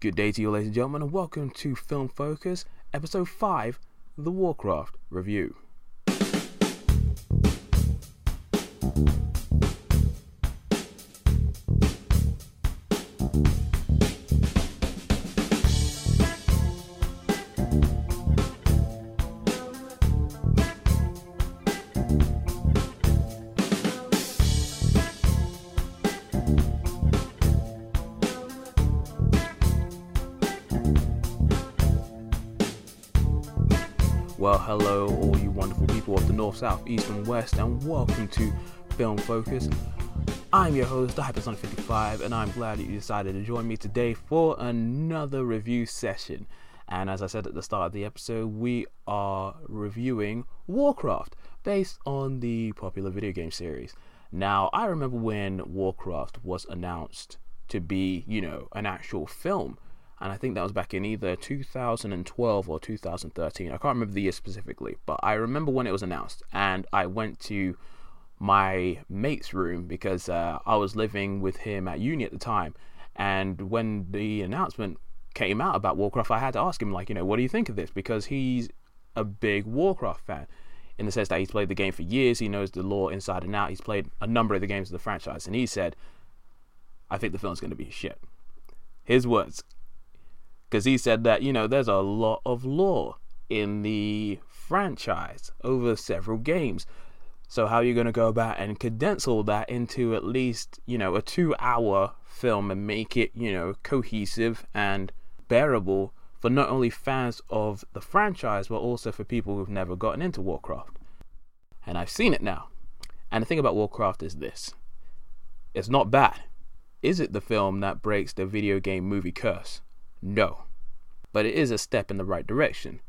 Good day to you, ladies and gentlemen, and welcome to Film Focus, Episode 5 The Warcraft Review. Well, hello, all you wonderful people of the North, South, East, and West, and welcome to Film Focus. I'm your host, the Hypersonic55, and I'm glad that you decided to join me today for another review session. And as I said at the start of the episode, we are reviewing Warcraft, based on the popular video game series. Now, I remember when Warcraft was announced to be, you know, an actual film and I think that was back in either 2012 or 2013. I can't remember the year specifically, but I remember when it was announced, and I went to my mate's room because uh, I was living with him at uni at the time. And when the announcement came out about Warcraft, I had to ask him, like, you know, what do you think of this? Because he's a big Warcraft fan in the sense that he's played the game for years, he knows the lore inside and out, he's played a number of the games of the franchise, and he said, I think the film's going to be shit. His words, because he said that you know there's a lot of lore in the franchise over several games. So how are you going to go about and condense all that into at least you know a two hour film and make it you know cohesive and bearable for not only fans of the franchise but also for people who've never gotten into warcraft? And i've seen it now. And the thing about warcraft is this. It's not bad. Is it the film that breaks the video game movie curse no. But it is a step in the right direction.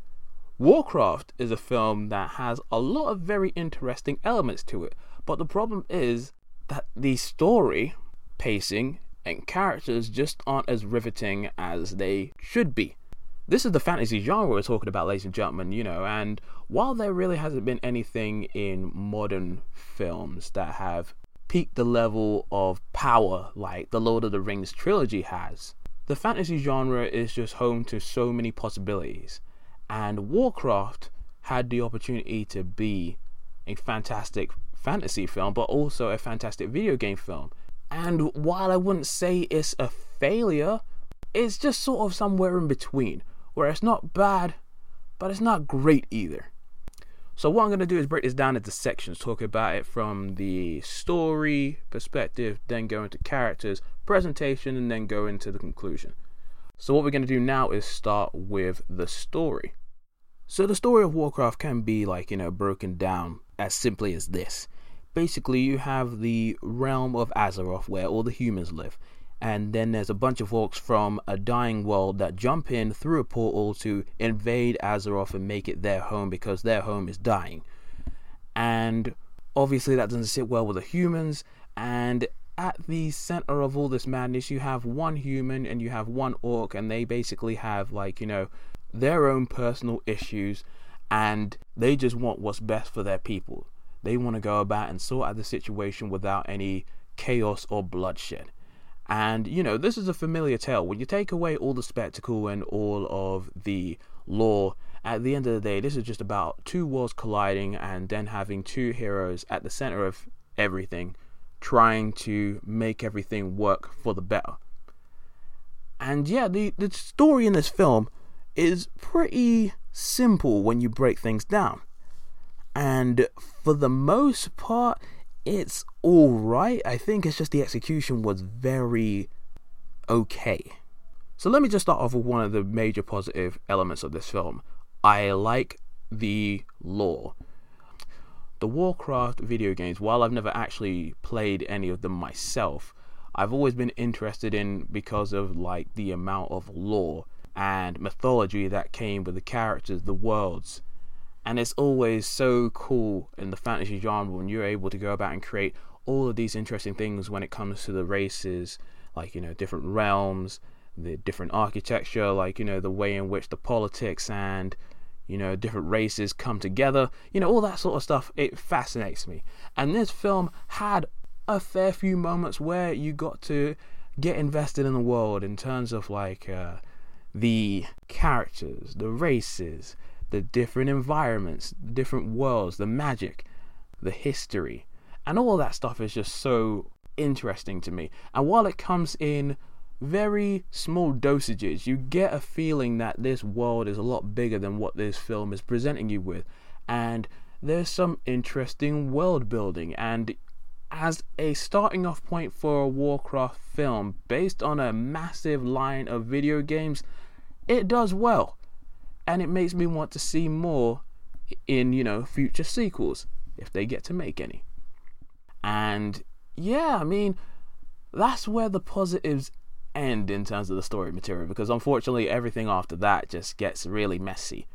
Warcraft is a film that has a lot of very interesting elements to it, but the problem is that the story, pacing, and characters just aren't as riveting as they should be. This is the fantasy genre we're talking about, ladies and gentlemen, you know, and while there really hasn't been anything in modern films that have peaked the level of power like the Lord of the Rings trilogy has, the fantasy genre is just home to so many possibilities, and Warcraft had the opportunity to be a fantastic fantasy film, but also a fantastic video game film. And while I wouldn't say it's a failure, it's just sort of somewhere in between, where it's not bad, but it's not great either. So what I'm going to do is break this down into sections, talk about it from the story perspective, then go into characters, presentation, and then go into the conclusion. So what we're going to do now is start with the story. So the story of Warcraft can be like, you know, broken down as simply as this. Basically, you have the realm of Azeroth where all the humans live and then there's a bunch of orcs from a dying world that jump in through a portal to invade Azeroth and make it their home because their home is dying. And obviously, that doesn't sit well with the humans. And at the center of all this madness, you have one human and you have one orc, and they basically have, like, you know, their own personal issues, and they just want what's best for their people. They want to go about and sort out the situation without any chaos or bloodshed. And, you know, this is a familiar tale. When you take away all the spectacle and all of the lore, at the end of the day, this is just about two worlds colliding and then having two heroes at the center of everything trying to make everything work for the better. And yeah, the, the story in this film is pretty simple when you break things down. And for the most part, it's all right. I think it's just the execution was very okay. So let me just start off with one of the major positive elements of this film. I like the lore. The Warcraft video games, while I've never actually played any of them myself, I've always been interested in because of like the amount of lore and mythology that came with the characters, the worlds, and it's always so cool in the fantasy genre when you're able to go about and create all of these interesting things when it comes to the races, like, you know, different realms, the different architecture, like, you know, the way in which the politics and, you know, different races come together, you know, all that sort of stuff. It fascinates me. And this film had a fair few moments where you got to get invested in the world in terms of like uh, the characters, the races, the different environments, the different worlds, the magic, the history, and all that stuff is just so interesting to me. And while it comes in very small dosages, you get a feeling that this world is a lot bigger than what this film is presenting you with. And there's some interesting world building. And as a starting off point for a Warcraft film based on a massive line of video games, it does well. And it makes me want to see more in, you know, future sequels, if they get to make any. And yeah, I mean, that's where the positives end in terms of the story material because unfortunately everything after that just gets really messy.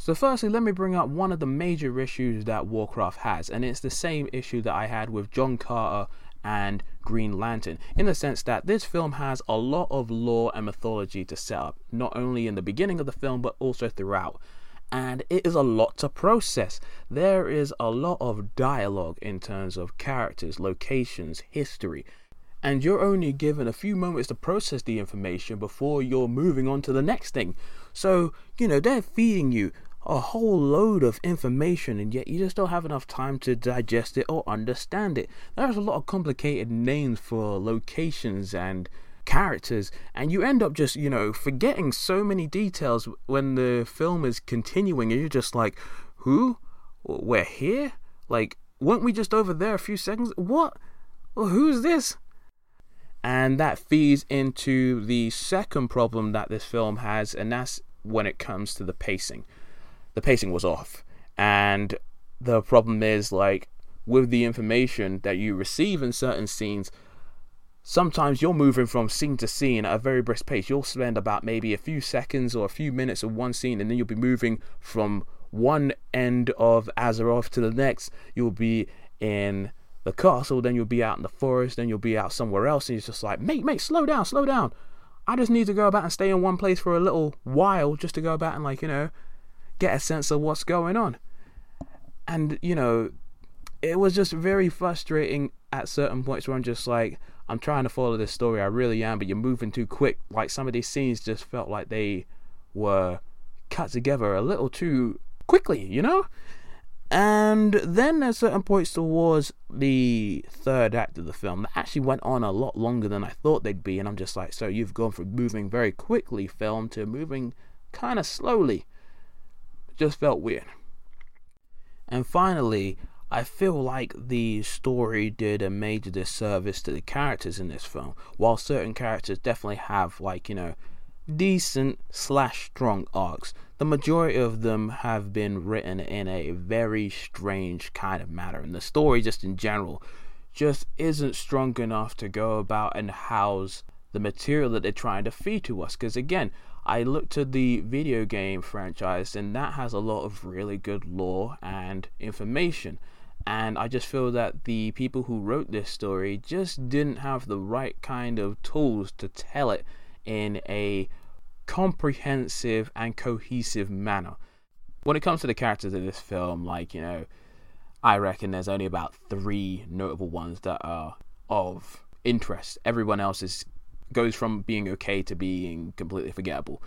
So, firstly, let me bring up one of the major issues that Warcraft has, and it's the same issue that I had with John Carter and Green Lantern, in the sense that this film has a lot of lore and mythology to set up, not only in the beginning of the film but also throughout. And it is a lot to process. There is a lot of dialogue in terms of characters, locations, history, and you're only given a few moments to process the information before you're moving on to the next thing. So, you know, they're feeding you a whole load of information and yet you just don't have enough time to digest it or understand it. There's a lot of complicated names for locations and characters and you end up just, you know, forgetting so many details when the film is continuing and you're just like, "Who? We're here? Like, weren't we just over there a few seconds? What? Well, who's this?" And that feeds into the second problem that this film has, and that's when it comes to the pacing. The pacing was off. And the problem is, like, with the information that you receive in certain scenes, sometimes you're moving from scene to scene at a very brisk pace. You'll spend about maybe a few seconds or a few minutes of one scene, and then you'll be moving from one end of Azeroth to the next. You'll be in the castle, then you'll be out in the forest, then you'll be out somewhere else, and it's just like, mate, mate, slow down, slow down. I just need to go about and stay in one place for a little while just to go about and, like, you know, get a sense of what's going on. And, you know, it was just very frustrating at certain points where I'm just like, I'm trying to follow this story, I really am, but you're moving too quick. Like, some of these scenes just felt like they were cut together a little too quickly, you know? And then at certain points towards the third act of the film that actually went on a lot longer than I thought they'd be, and I'm just like, so you've gone from moving very quickly film to moving kind of slowly. Just felt weird. And finally, I feel like the story did a major disservice to the characters in this film. While certain characters definitely have, like, you know, decent slash strong arcs. The majority of them have been written in a very strange kind of manner, and the story, just in general, just isn't strong enough to go about and house the material that they're trying to feed to us. Because again, I looked at the video game franchise, and that has a lot of really good lore and information. And I just feel that the people who wrote this story just didn't have the right kind of tools to tell it in a comprehensive and cohesive manner. When it comes to the characters of this film, like, you know, I reckon there's only about three notable ones that are of interest. Everyone else is goes from being okay to being completely forgettable.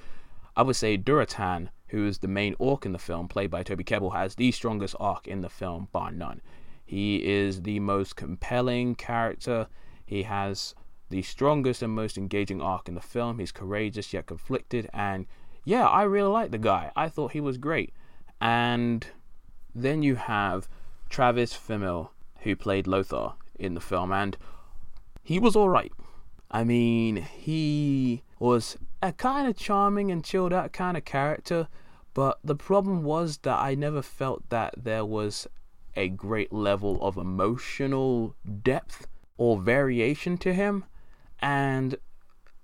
I would say Durotan, who is the main orc in the film, played by Toby Kebbell, has the strongest arc in the film, bar none. He is the most compelling character. He has the strongest and most engaging arc in the film. He's courageous yet conflicted, and yeah, I really like the guy. I thought he was great. And then you have Travis Fimmel, who played Lothar in the film, and he was alright. I mean, he was a kind of charming and chilled out kind of character, but the problem was that I never felt that there was a great level of emotional depth or variation to him. And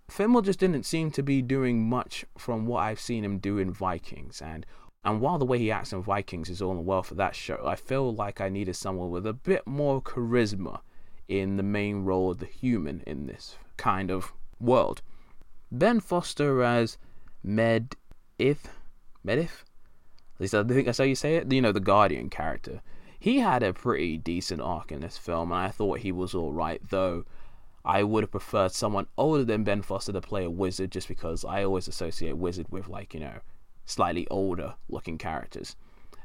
Fimmel just didn't seem to be doing much from what I've seen him do in Vikings. And and while the way he acts in Vikings is all well for that show, I feel like I needed someone with a bit more charisma in the main role of the human in this kind of world. Ben Foster as Medivh, Medivh? At least I think that's how you say it. You know, the Guardian character. He had a pretty decent arc in this film, and I thought he was alright, though I would have preferred someone older than Ben Foster to play a wizard just because I always associate wizard with like, you know, slightly older looking characters.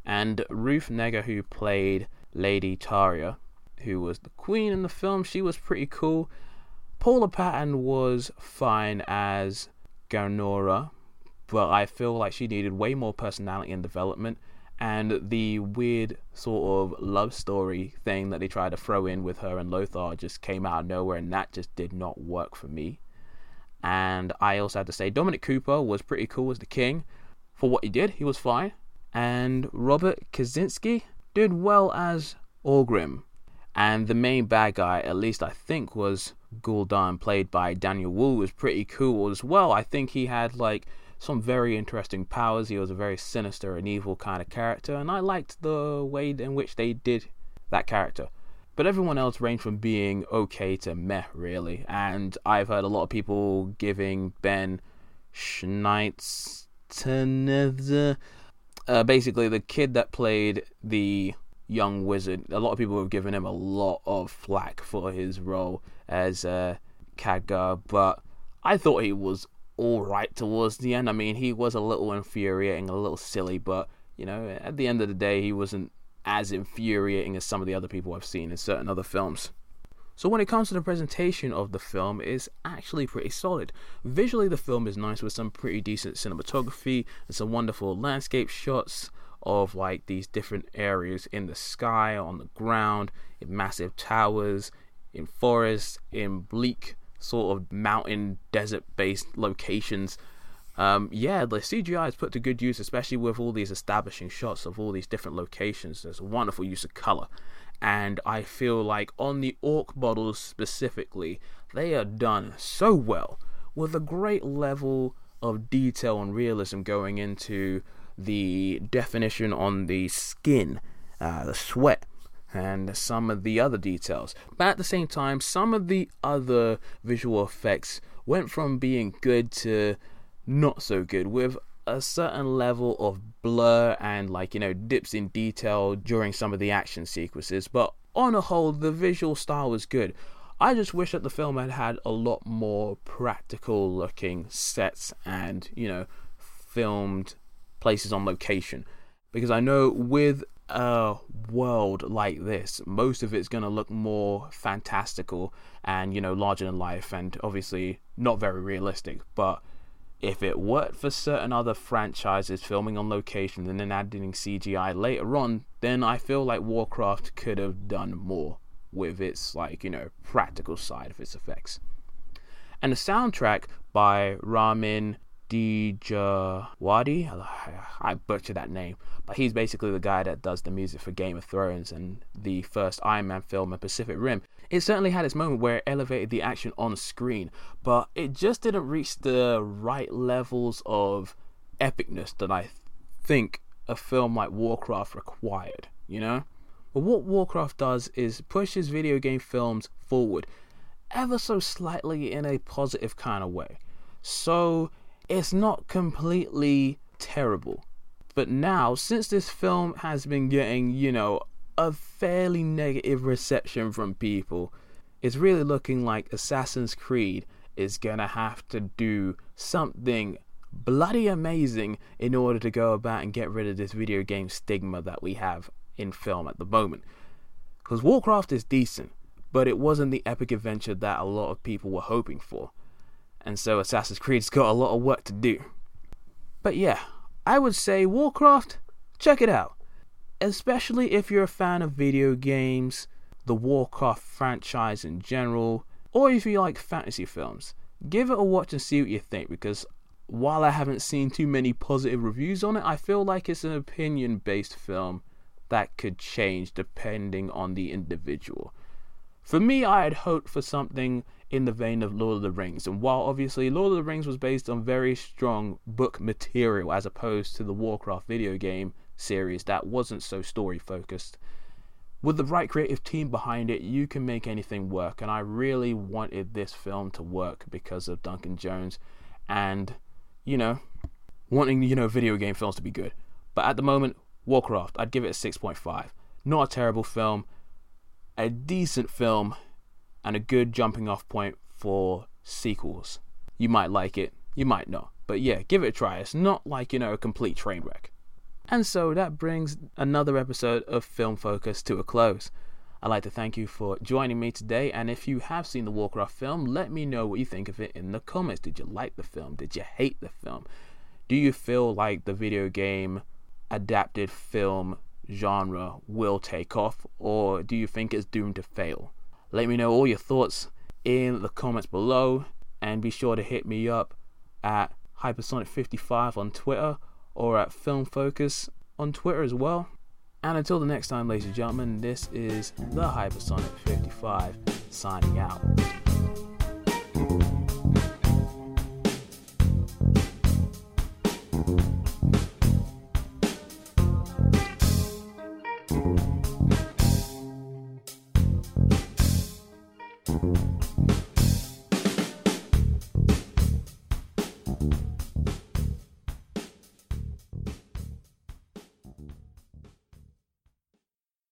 And Ruth Negga, who played Lady Taria, who was the queen in the film, she was pretty cool. Paula Patton was fine as Garona, but I feel like she needed way more personality and development. And the weird sort of love story thing that they tried to throw in with her and Lothar just came out of nowhere, and that just did not work for me. And I also had to say, Dominic Cooper was pretty cool as the king. For what he did, he was fine. And Robert Kazinsky did well as Orgrim. And the main bad guy, at least I think, was Gul'dan, played by Daniel Wu, was pretty cool as well. I think he had like some very interesting powers. He was a very sinister and evil kind of character, and I liked the way in which they did that character. But everyone else ranged from being okay to meh, really. And I've heard a lot of people giving Ben Schnetzer, uh, basically the kid that played the young wizard. A lot of people have given him a lot of flack for his role as uh, Khadgar, but I thought he was all right towards the end. I mean, he was a little infuriating, a little silly, but you know, at the end of the day, he wasn't as infuriating as some of the other people I've seen in certain other films. So when it comes to the presentation of the film, it's actually pretty solid. Visually, the film is nice with some pretty decent cinematography and some wonderful landscape shots of like these different areas in the sky, on the ground, in massive towers, in forests, in bleak sort of mountain desert based locations. Um, yeah, the CGI is put to good use, especially with all these establishing shots of all these different locations. There's a wonderful use of color. And I feel like on the Orc models specifically, they are done so well with a great level of detail and realism going into the definition on the skin, uh, the sweat, and some of the other details. But at the same time, some of the other visual effects went from being good to not so good, with a certain level of blur and, like, you know, dips in detail during some of the action sequences. But on a whole, the visual style was good. I just wish that the film had had a lot more practical looking sets and, you know, filmed places on location. Because I know with a world like this, most of it's going to look more fantastical and, you know, larger than life and obviously not very realistic. But if it worked for certain other franchises filming on location and then adding CGI later on, then I feel like Warcraft could have done more with its, like, you know, practical side of its effects. And the soundtrack by Ramin Djawadi. I butcher that name, but he's basically the guy that does the music for Game of Thrones and the first Iron Man film and Pacific Rim. It certainly had its moment where it elevated the action on screen, but it just didn't reach the right levels of epicness that I think a film like Warcraft required, you know? But what Warcraft does is pushes video game films forward ever so slightly in a positive kind of way. So it's not completely terrible. But now, since this film has been getting, you know, a fairly negative reception from people, it's really looking like Assassin's Creed is gonna have to do something bloody amazing in order to go about and get rid of this video game stigma that we have in film at the moment. Because Warcraft is decent, but it wasn't the epic adventure that a lot of people were hoping for and so Assassin's Creed's got a lot of work to do. But yeah, I would say Warcraft, check it out. Especially if you're a fan of video games, the Warcraft franchise in general, or if you like fantasy films. Give it a watch and see what you think because while I haven't seen too many positive reviews on it, I feel like it's an opinion based film that could change depending on the individual. For me, I had hoped for something in the vein of Lord of the Rings. And while obviously Lord of the Rings was based on very strong book material as opposed to the Warcraft video game series that wasn't so story focused, with the right creative team behind it, you can make anything work. And I really wanted this film to work because of Duncan Jones and, you know, wanting, you know, video game films to be good. But at the moment, Warcraft, I'd give it a 6.5. Not a terrible film, a decent film and a good jumping off point for sequels. You might like it, you might not. But yeah, give it a try. It's not like, you know, a complete train wreck. And so that brings another episode of Film Focus to a close. I'd like to thank you for joining me today. And if you have seen the Warcraft film, let me know what you think of it in the comments. Did you like the film? Did you hate the film? Do you feel like the video game adapted film genre will take off, or do you think it's doomed to fail? Let me know all your thoughts in the comments below, and be sure to hit me up at Hypersonic55 on Twitter or at Film Focus on Twitter as well. And until the next time, ladies and gentlemen, this is the Hypersonic 55 signing out.